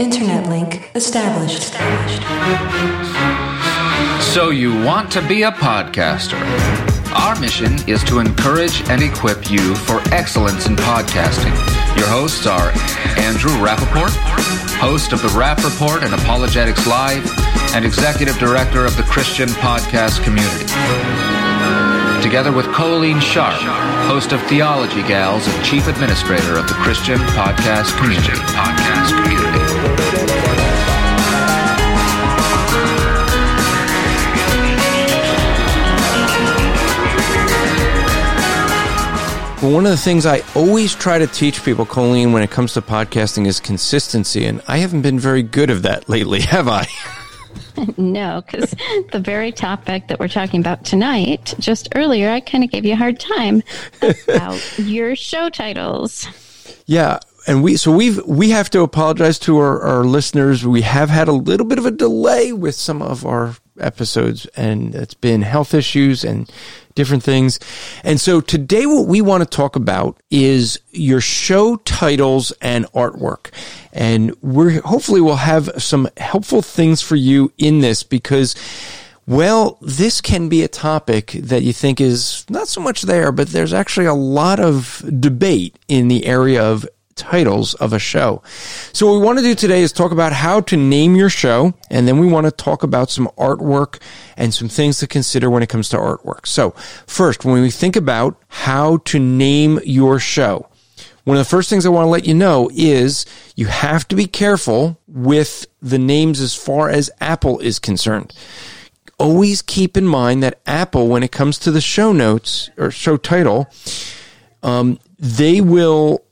Internet link established. So you want to be a podcaster? Our mission is to encourage and equip you for excellence in podcasting. Your hosts are Andrew Rappaport, host of the Rap Report and Apologetics Live, and executive director of the Christian Podcast Community. Together with Colleen Sharp, host of Theology Gals and chief administrator of the Christian Podcast Community. Podcast Community. Well, one of the things I always try to teach people, Colleen, when it comes to podcasting is consistency. And I haven't been very good of that lately, have I? No, because the very topic that we're talking about tonight, just earlier, I kind of gave you a hard time about your show titles. Yeah. And we, so we've, we have to apologize to our, our listeners. We have had a little bit of a delay with some of our episodes and it's been health issues and different things. And so today what we want to talk about is your show titles and artwork. And we're hopefully we'll have some helpful things for you in this because well, this can be a topic that you think is not so much there, but there's actually a lot of debate in the area of titles of a show. So what we want to do today is talk about how to name your show, and then we want to talk about some artwork and some things to consider when it comes to artwork. So first, when we think about how to name your show, one of the first things I want to let you know is you have to be careful with the names as far as Apple is concerned. Always keep in mind that Apple, when it comes to the show notes or show title, um, they will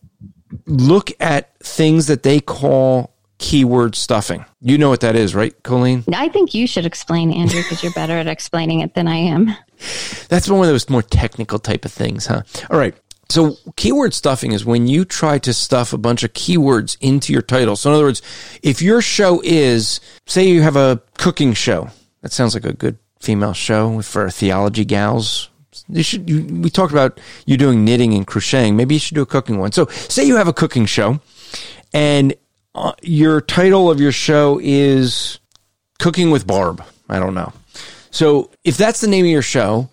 look at things that they call keyword stuffing. You know what that is, right, Colleen? I think you should explain, Andrew, because you're better at explaining it than I am. That's one of those more technical type of things, huh? All right. So keyword stuffing is when you try to stuff a bunch of keywords into your title. So in other words, if your show is, say you have a cooking show, that sounds like a good female show for theology gals. You should. You, we talked about you doing knitting and crocheting. Maybe you should do a cooking one. So, say you have a cooking show, and uh, your title of your show is "Cooking with Barb." I don't know. So, if that's the name of your show,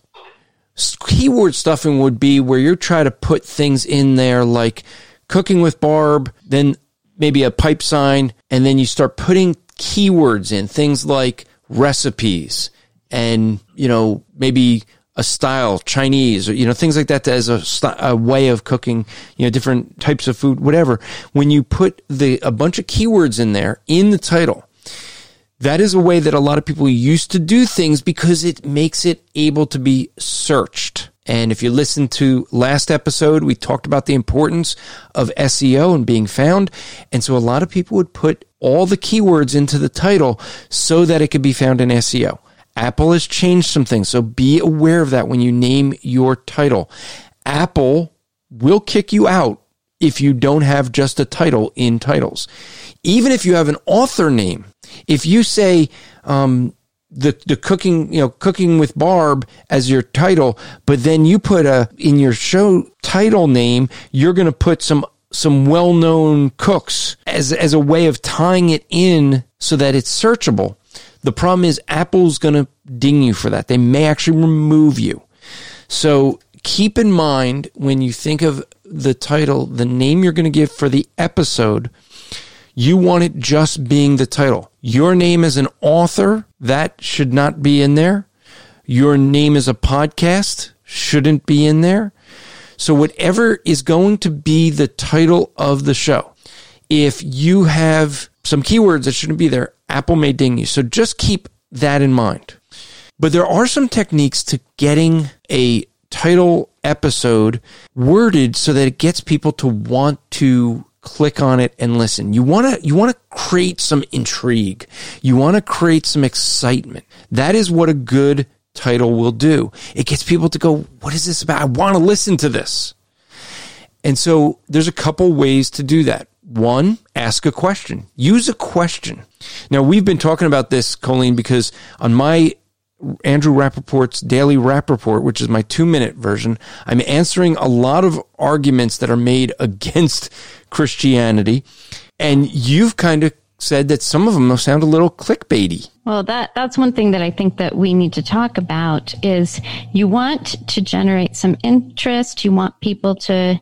keyword stuffing would be where you try to put things in there like "Cooking with Barb," then maybe a pipe sign, and then you start putting keywords in things like recipes and you know maybe a style, Chinese, or, you know, things like that as a, a, way of cooking, you know, different types of food, whatever. When you put the, a bunch of keywords in there in the title, that is a way that a lot of people used to do things because it makes it able to be searched. And if you listen to last episode, we talked about the importance of SEO and being found. And so a lot of people would put all the keywords into the title so that it could be found in SEO. Apple has changed some things, so be aware of that when you name your title. Apple will kick you out if you don't have just a title in titles. Even if you have an author name, if you say um, the the cooking, you know, cooking with Barb as your title, but then you put a in your show title name, you're going to put some some well-known cooks as as a way of tying it in so that it's searchable. The problem is Apple's going to ding you for that. They may actually remove you. So keep in mind when you think of the title, the name you're going to give for the episode, you want it just being the title. Your name as an author, that should not be in there. Your name as a podcast shouldn't be in there. So whatever is going to be the title of the show, if you have some keywords that shouldn't be there, Apple may ding you. So just keep that in mind. But there are some techniques to getting a title episode worded so that it gets people to want to click on it and listen. You want to you want to create some intrigue. You want to create some excitement. That is what a good title will do. It gets people to go, "What is this about? I want to listen to this." And so there's a couple ways to do that. One, ask a question. Use a question. Now we've been talking about this, Colleen, because on my Andrew Rappaport's Daily Rap Report, which is my two minute version, I'm answering a lot of arguments that are made against Christianity. And you've kind of said that some of them sound a little clickbaity. Well, that that's one thing that I think that we need to talk about is you want to generate some interest. You want people to,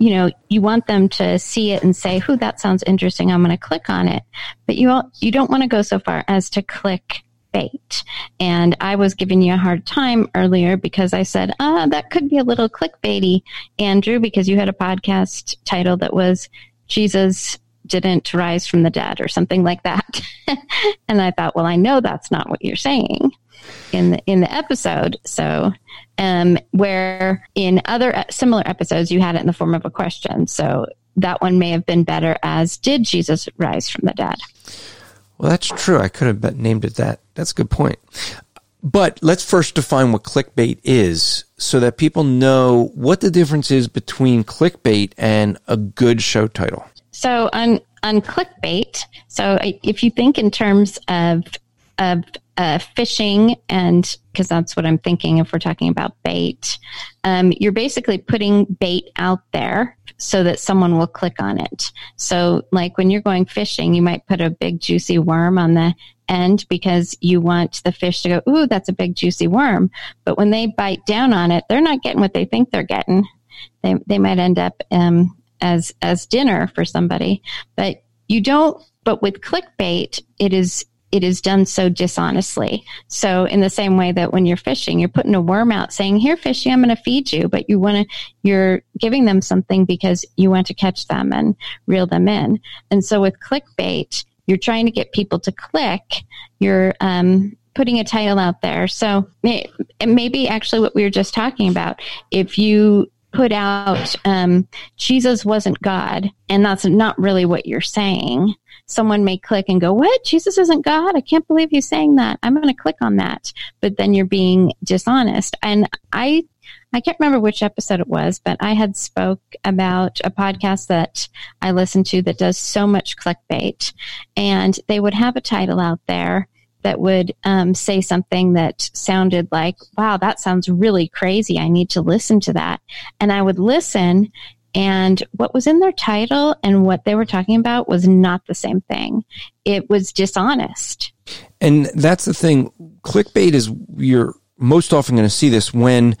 you know, you want them to see it and say, "Who that sounds interesting. I'm going to click on it." But you all, you don't want to go so far as to click bait. And I was giving you a hard time earlier because I said, ah, that could be a little clickbaity, Andrew, because you had a podcast title that was Jesus didn't rise from the dead or something like that. and I thought, well, I know that's not what you're saying in the in the episode. So, um, where in other similar episodes you had it in the form of a question. So that one may have been better as did Jesus rise from the dead? Well, that's true. I could have named it that. That's a good point. But let's first define what clickbait is so that people know what the difference is between clickbait and a good show title. So on on clickbait, so if you think in terms of of uh, fishing, and because that's what I'm thinking if we're talking about bait, um, you're basically putting bait out there so that someone will click on it. So, like when you're going fishing, you might put a big juicy worm on the end because you want the fish to go, ooh, that's a big juicy worm. But when they bite down on it, they're not getting what they think they're getting. They, they might end up um, as as dinner for somebody. But you don't. But with clickbait, it is it is done so dishonestly. So in the same way that when you're fishing, you're putting a worm out saying, here, fishy, I'm going to feed you, but you want to, you're giving them something because you want to catch them and reel them in. And so with clickbait, you're trying to get people to click. You're, um, putting a title out there. So it, it may be actually what we were just talking about. If you put out um, Jesus wasn't God, and that's not really what you're saying, someone may click and go, What? Jesus isn't God? I can't believe he's saying that. I'm going to click on that. But then you're being dishonest. And I I can't remember which episode it was, but I had spoke about a podcast that I listened to that does so much clickbait, and they would have a title out there that would um, say something that sounded like, "Wow, that sounds really crazy. I need to listen to that," and I would listen, and what was in their title and what they were talking about was not the same thing. It was dishonest. And that's the thing. Clickbait is you're most often going to see this when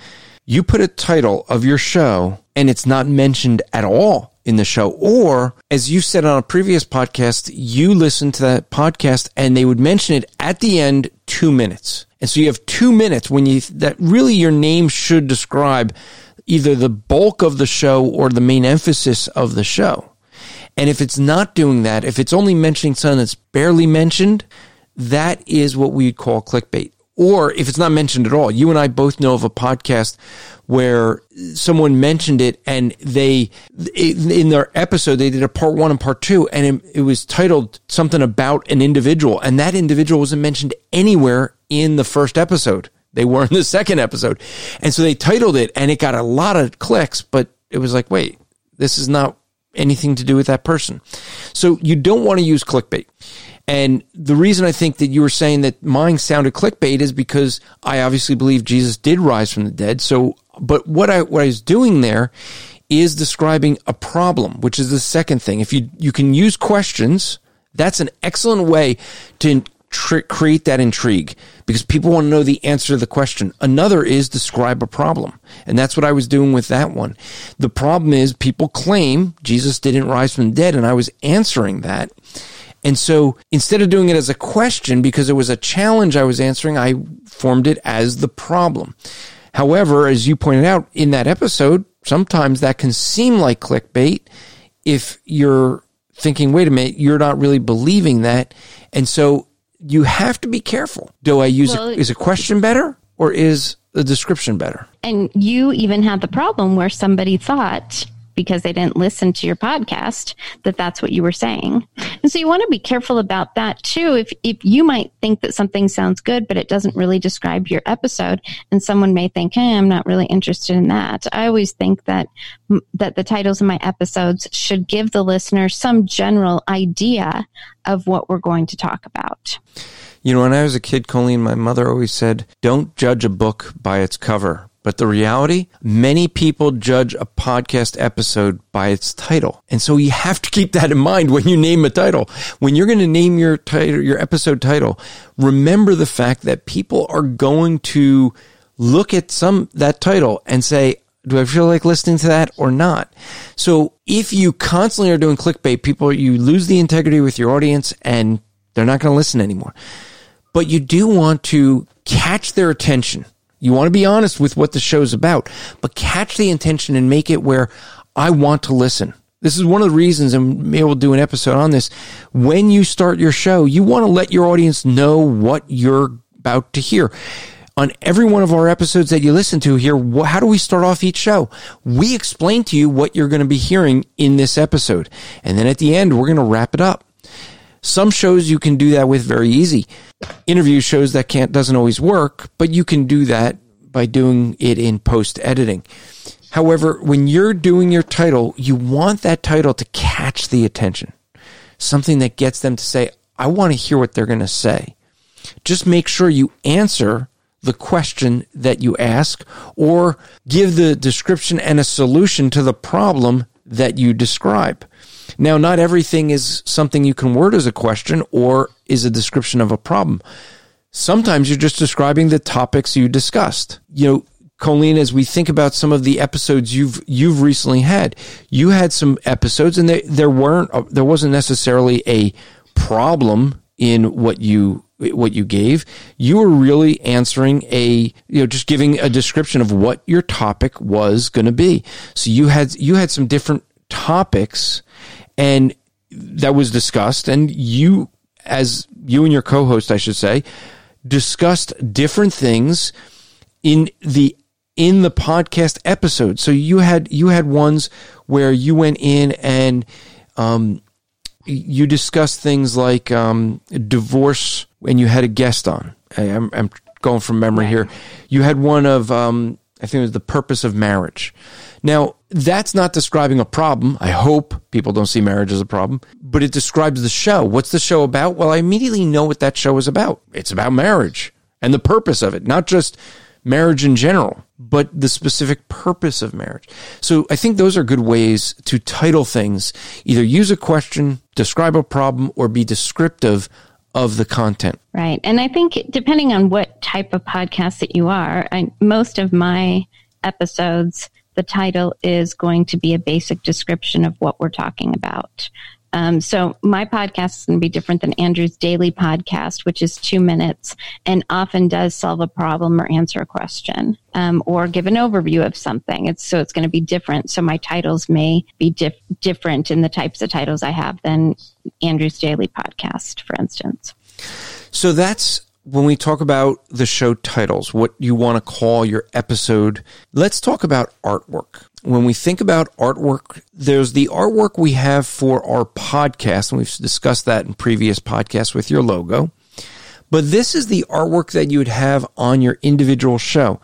you put a title of your show and it's not mentioned at all in the show. Or as you said on a previous podcast, you listen to that podcast and they would mention it at the end two minutes. And so you have two minutes when you, that really your name should describe either the bulk of the show or the main emphasis of the show. And if it's not doing that, if it's only mentioning something that's barely mentioned, that is what we call clickbait. Or if it's not mentioned at all, you and I both know of a podcast where someone mentioned it and they, in their episode, they did a part one and part two and it, was titled something about an individual and that individual wasn't mentioned anywhere in the first episode. They were in the second episode. And so they titled it and it got a lot of clicks, but it was like, wait, this is not anything to do with that person. So you don't want to use clickbait. And the reason I think that you were saying that mine sounded clickbait is because I obviously believe Jesus did rise from the dead. So, but what I, what I was doing there is describing a problem, which is the second thing. If you, you can use questions, that's an excellent way to tr- create that intrigue because people want to know the answer to the question. Another is describe a problem. And that's what I was doing with that one. The problem is people claim Jesus didn't rise from the dead and I was answering that. And so instead of doing it as a question because it was a challenge I was answering, I formed it as the problem. However, as you pointed out in that episode, sometimes that can seem like clickbait if you're thinking, wait a minute, you're not really believing that. And so you have to be careful. Do I use well, a, is a question better or is the description better. And you even had the problem where somebody thought because they didn't listen to your podcast that that's what you were saying. And so you want to be careful about that too. If, if you might think that something sounds good, but it doesn't really describe your episode and someone may think, Hey, I'm not really interested in that. I always think that, that the titles of my episodes should give the listener some general idea of what we're going to talk about. You know, when I was a kid, Colleen, my mother always said, don't judge a book by its cover. But the reality, many people judge a podcast episode by its title. And so you have to keep that in mind when you name a title. When you're going to name your title, your episode title, remember the fact that people are going to look at some, that title and say, do I feel like listening to that or not? So if you constantly are doing clickbait, people, you lose the integrity with your audience and they're not going to listen anymore. But you do want to catch their attention you want to be honest with what the show's about, but catch the intention and make it where I want to listen. This is one of the reasons, and maybe we'll do an episode on this. When you start your show, you want to let your audience know what you're about to hear. On every one of our episodes that you listen to here, how do we start off each show? We explain to you what you're going to be hearing in this episode. And then at the end, we're going to wrap it up. Some shows you can do that with very easy. Interview shows that can't doesn't always work, but you can do that by doing it in post editing. However, when you're doing your title, you want that title to catch the attention. Something that gets them to say, I want to hear what they're going to say. Just make sure you answer the question that you ask or give the description and a solution to the problem that you describe. Now, not everything is something you can word as a question or is a description of a problem. Sometimes you're just describing the topics you discussed. You know, Colleen, as we think about some of the episodes you've you've recently had, you had some episodes, and there there weren't uh, there wasn't necessarily a problem in what you what you gave. You were really answering a you know just giving a description of what your topic was going to be. So you had you had some different topics and that was discussed and you as you and your co-host I should say discussed different things in the in the podcast episode. So you had you had ones where you went in and um, you discussed things like um, divorce and you had a guest on. I'm, I'm going from memory here. You had one of um, I think it was the purpose of marriage. Now, that's not describing a problem. I hope people don't see marriage as a problem, but it describes the show. What's the show about? Well, I immediately know what that show is about. It's about marriage and the purpose of it, not just marriage in general, but the specific purpose of marriage. So I think those are good ways to title things. Either use a question, describe a problem, or be descriptive of the content. Right. And I think depending on what type of podcast that you are, I, most of my episodes the title is going to be a basic description of what we're talking about. Um, so my podcast is going to be different than Andrew's daily podcast, which is two minutes and often does solve a problem or answer a question um, or give an overview of something. It's so it's going to be different. So my titles may be dif- different in the types of titles I have than Andrew's daily podcast, for instance. So that's when we talk about the show titles, what you want to call your episode, let's talk about artwork. When we think about artwork, there's the artwork we have for our podcast, and we've discussed that in previous podcasts with your logo. But this is the artwork that you would have on your individual show.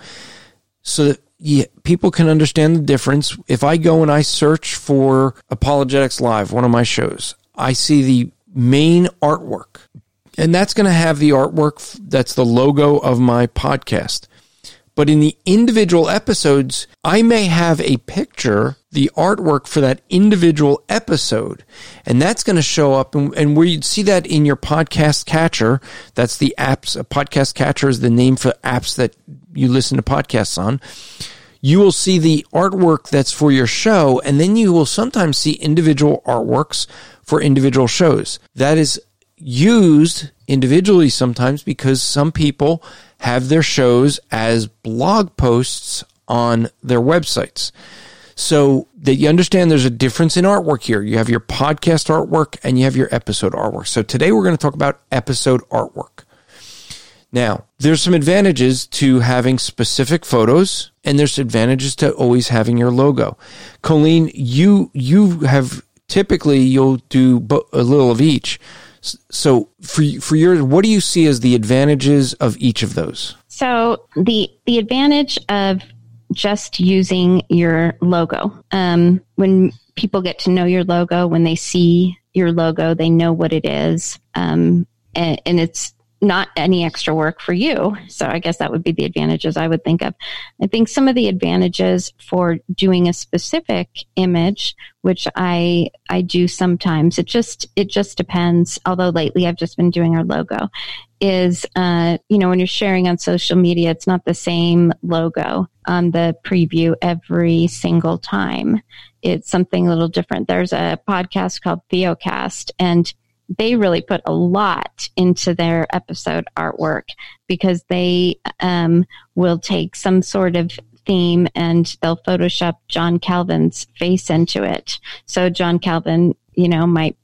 So that yeah, people can understand the difference. If I go and I search for Apologetics Live, one of my shows, I see the main artwork and that's going to have the artwork that's the logo of my podcast. But in the individual episodes, I may have a picture, the artwork for that individual episode. And that's going to show up. And, and where you'd see that in your podcast catcher, that's the apps. A podcast catcher is the name for apps that you listen to podcasts on. You will see the artwork that's for your show. And then you will sometimes see individual artworks for individual shows. That is used individually sometimes because some people have their shows as blog posts on their websites. So that you understand there's a difference in artwork here. You have your podcast artwork and you have your episode artwork. So today we're going to talk about episode artwork. Now, there's some advantages to having specific photos and there's advantages to always having your logo. Colleen, you you have typically you'll do a little of each. So for for your what do you see as the advantages of each of those? So the the advantage of just using your logo. Um, when people get to know your logo, when they see your logo, they know what it is. Um, and, and it's not any extra work for you. So I guess that would be the advantages I would think of. I think some of the advantages for doing a specific image, which I I do sometimes. It just it just depends. Although lately I've just been doing our logo. Is uh, you know when you're sharing on social media, it's not the same logo on the preview every single time. It's something a little different. There's a podcast called Theocast and they really put a lot into their episode artwork because they um, will take some sort of theme and they'll Photoshop John Calvin's face into it. So John Calvin, you know, might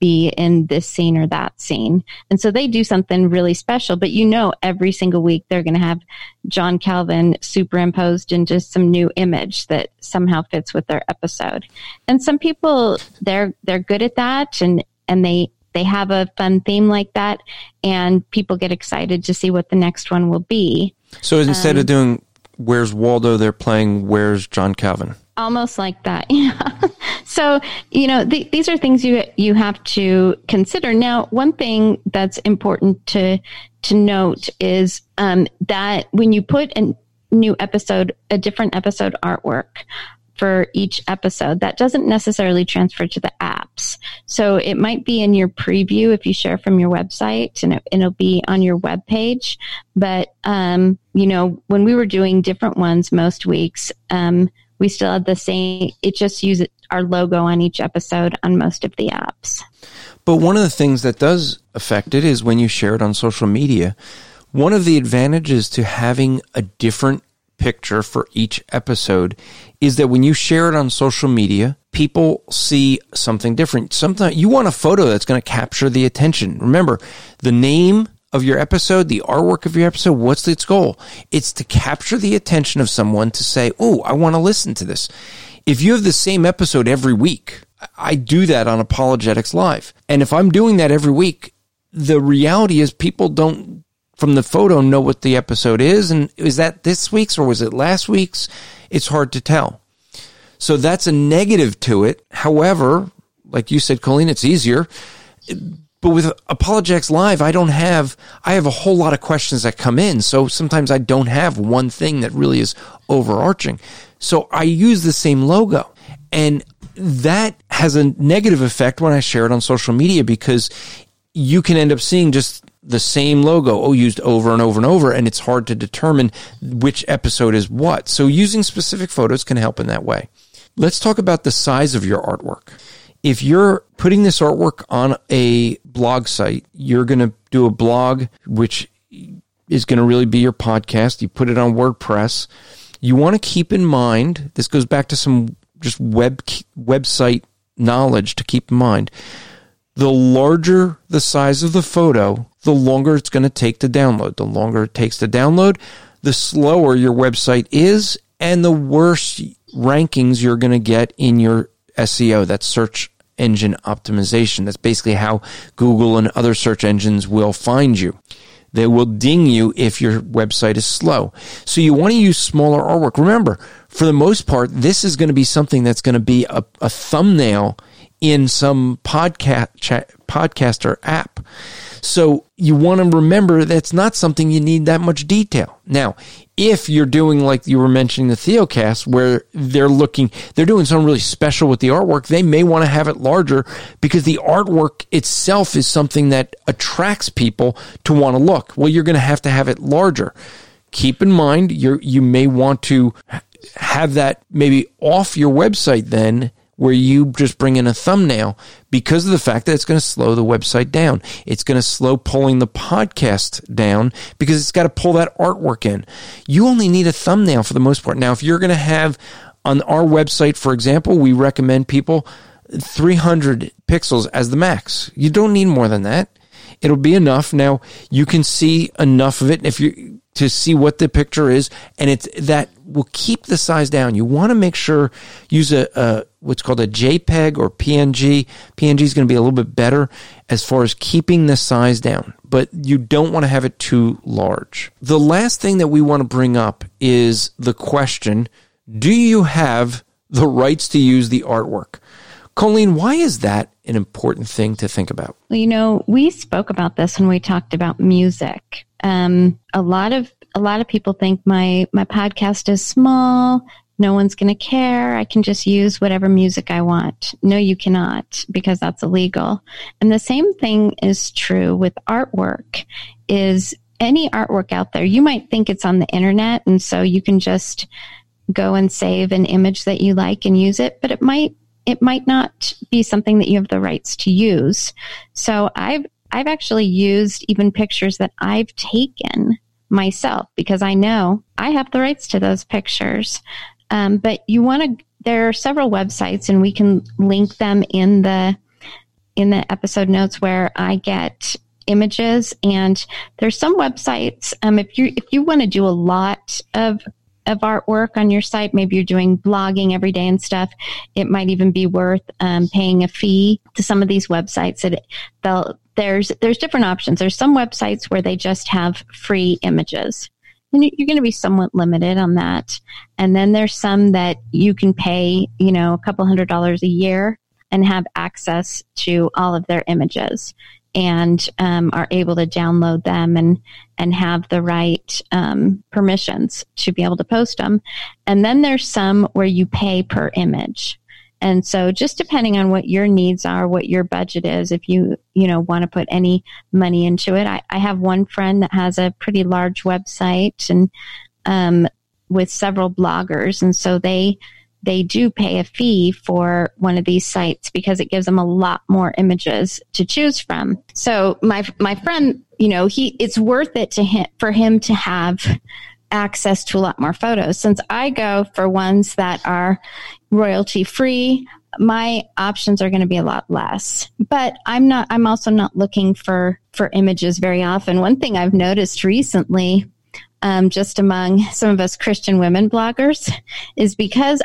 be in this scene or that scene. And so they do something really special, but you know, every single week they're going to have John Calvin superimposed into some new image that somehow fits with their episode. And some people, they're, they're good at that and, and they they have a fun theme like that and people get excited to see what the next one will be. So instead um, of doing where's waldo they're playing where's john calvin? Almost like that yeah. So you know th- these are things you you have to consider. Now one thing that's important to to note is um, that when you put a new episode a different episode artwork for each episode. That doesn't necessarily transfer to the apps. So it might be in your preview if you share from your website and, it, will be on your web page. But, um, you know, when we were doing different ones most weeks, um, we still had the same, it just uses our logo on each episode on most of the apps. But one of the things that does affect it is when you share it on social media. One of the advantages to having a different picture for each episode is that when you share it on social media, people see something different. Sometimes you want a photo that's going to capture the attention. Remember, the name of your episode, the artwork of your episode, what's its goal? It's to capture the attention of someone to say, Oh, I want to listen to this. If you have the same episode every week, I do that on Apologetics Live. And if I'm doing that every week, the reality is people don't from the photo know what the episode is. And is that this week's or was it last week's? It's hard to tell. So that's a negative to it. However, like you said, Colleen, it's easier. But with Apologetics Live, I don't have, I have a whole lot of questions that come in. So sometimes I don't have one thing that really is overarching. So I use the same logo. And that has a negative effect when I share it on social media because you can end up seeing just the same logo oh used over and over and over and it's hard to determine which episode is what. So using specific photos can help in that way. Let's talk about the size of your artwork. If you're putting this artwork on a blog site you're going to do a blog which is going to really be your podcast. You put it on wordpress. You want to keep in mind this goes back to some just web website knowledge to keep in mind. The larger the size of the photo, the longer it's going to take to download. The longer it takes to download, the slower your website is and the worse rankings you're going to get in your SEO. That's search engine optimization. That's basically how Google and other search engines will find you. They will ding you if your website is slow. So you want to use smaller artwork. Remember, for the most part, this is going to be something that's going to be a, a thumbnail in some podcast podcaster app. So you want to remember that's not something you need that much detail. Now, if you're doing like you were mentioning the Theocast where they're looking, they're doing something really special with the artwork, they may want to have it larger because the artwork itself is something that attracts people to want to look. Well, you're going to have to have it larger. Keep in mind, you you may want to have that maybe off your website then where you just bring in a thumbnail because of the fact that it's going to slow the website down. It's going to slow pulling the podcast down because it's got to pull that artwork in. You only need a thumbnail for the most part. Now, if you're going to have on our website, for example, we recommend people 300 pixels as the max. You don't need more than that. It'll be enough. Now you can see enough of it if you to see what the picture is, and it's that will keep the size down. You want to make sure use a, a what's called a JPEG or PNG. PNG is going to be a little bit better as far as keeping the size down, but you don't want to have it too large. The last thing that we want to bring up is the question: Do you have the rights to use the artwork? Colleen, why is that an important thing to think about? Well, you know, we spoke about this when we talked about music. Um, a lot of a lot of people think my my podcast is small. No one's going to care. I can just use whatever music I want. No, you cannot because that's illegal. And the same thing is true with artwork. Is any artwork out there? You might think it's on the internet, and so you can just go and save an image that you like and use it, but it might it might not be something that you have the rights to use. So I've I've actually used even pictures that I've taken myself because I know I have the rights to those pictures. Um, but you want to. There are several websites, and we can link them in the in the episode notes where I get images. And there's some websites. Um, if you if you want to do a lot of of artwork on your site, maybe you're doing blogging every day and stuff, it might even be worth um, paying a fee to some of these websites. That they'll there's there's different options. There's some websites where they just have free images. And you're going to be somewhat limited on that. And then there's some that you can pay, you know, a couple hundred dollars a year and have access to all of their images and um, are able to download them and and have the right um, permissions to be able to post them. And then there's some where you pay per image. And so just depending on what your needs are, what your budget is, if you, you know, want to put any money into it. I, I have one friend that has a pretty large website and um, with several bloggers. And so they they do pay a fee for one of these sites because it gives them a lot more images to choose from. So my my friend, you know, he it's worth it to him for him to have access to a lot more photos. Since I go for ones that are royalty free, my options are going to be a lot less. But I'm not I'm also not looking for for images very often. One thing I've noticed recently um, just among some of us Christian women bloggers is because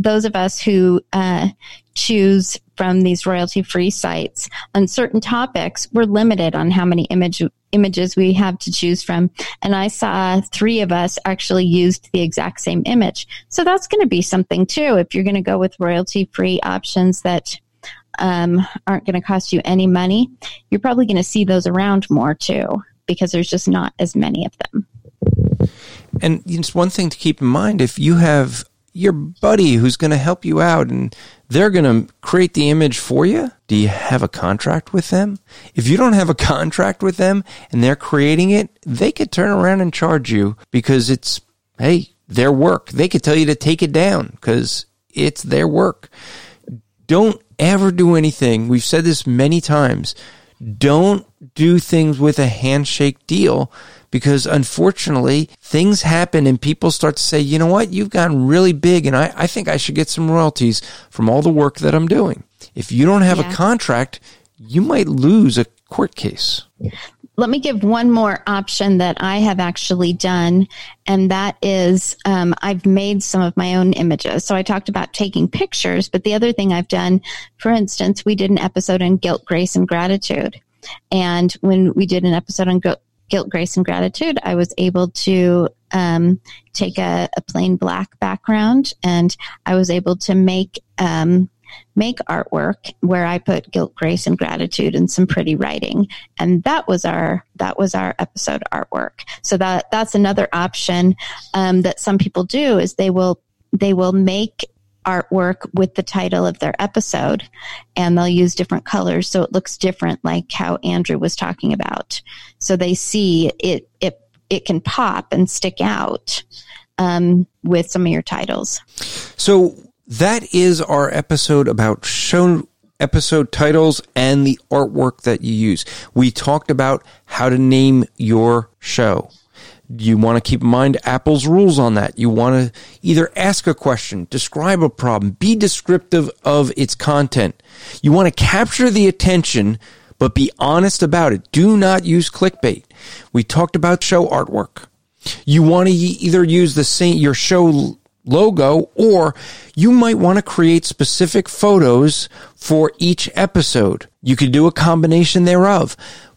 those of us who uh, choose from these royalty free sites on certain topics, we're limited on how many image images we have to choose from. And I saw three of us actually used the exact same image. So that's going to be something too. If you're going to go with royalty free options that um, aren't going to cost you any money, you're probably going to see those around more too because there's just not as many of them. And it's one thing to keep in mind if you have your buddy who's going to help you out and they're going to create the image for you? Do you have a contract with them? If you don't have a contract with them and they're creating it, they could turn around and charge you because it's, hey, their work. They could tell you to take it down because it's their work. Don't ever do anything. We've said this many times. Don't do things with a handshake deal because unfortunately things happen and people start to say, you know what, you've gotten really big and I, I think I should get some royalties from all the work that I'm doing. If you don't have yeah. a contract, you might lose a court case. Let me give one more option that I have actually done, and that is um, I've made some of my own images. So I talked about taking pictures, but the other thing I've done, for instance, we did an episode on guilt, grace, and gratitude. And when we did an episode on guilt, guilt, grace, and gratitude, I was able to um, take a, a, plain black background and I was able to make um, make artwork where I put guilt, grace, and gratitude and some pretty writing. And that was our that was our episode artwork. So that that's another option um, that some people do is they will they will make artwork with the title of their episode and they'll use different colors so it looks different like how Andrew was talking about. So they see it it it can pop and stick out um, with some of your titles. So that is our episode about show episode titles and the artwork that you use. We talked about how to name your show you want to keep in mind Apple's rules on that. You want to either ask a question, describe a problem, be descriptive of its content. You want to capture the attention, but be honest about it. Do not use clickbait. We talked about show artwork. You want to either use the same, your show logo, or you might want to create specific photos for each episode. You could do a combination thereof.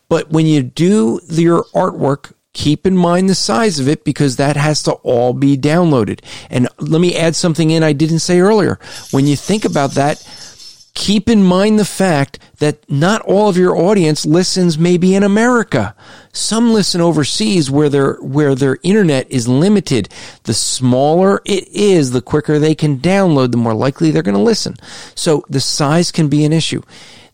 But when you do your artwork, keep in mind the size of it because that has to all be downloaded. And let me add something in I didn't say earlier. When you think about that, keep in mind the fact that not all of your audience listens maybe in America. Some listen overseas where their where their internet is limited. The smaller it is, the quicker they can download, the more likely they're going to listen. So the size can be an issue.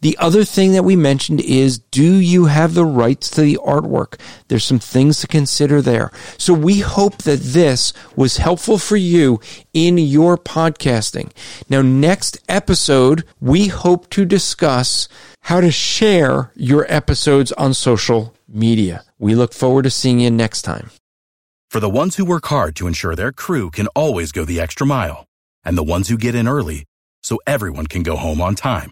The other thing that we mentioned is do you have the rights to the artwork? There's some things to consider there. So we hope that this was helpful for you in your podcasting. Now, next episode, we hope to discuss how to share your episodes on social media. We look forward to seeing you next time. For the ones who work hard to ensure their crew can always go the extra mile, and the ones who get in early so everyone can go home on time,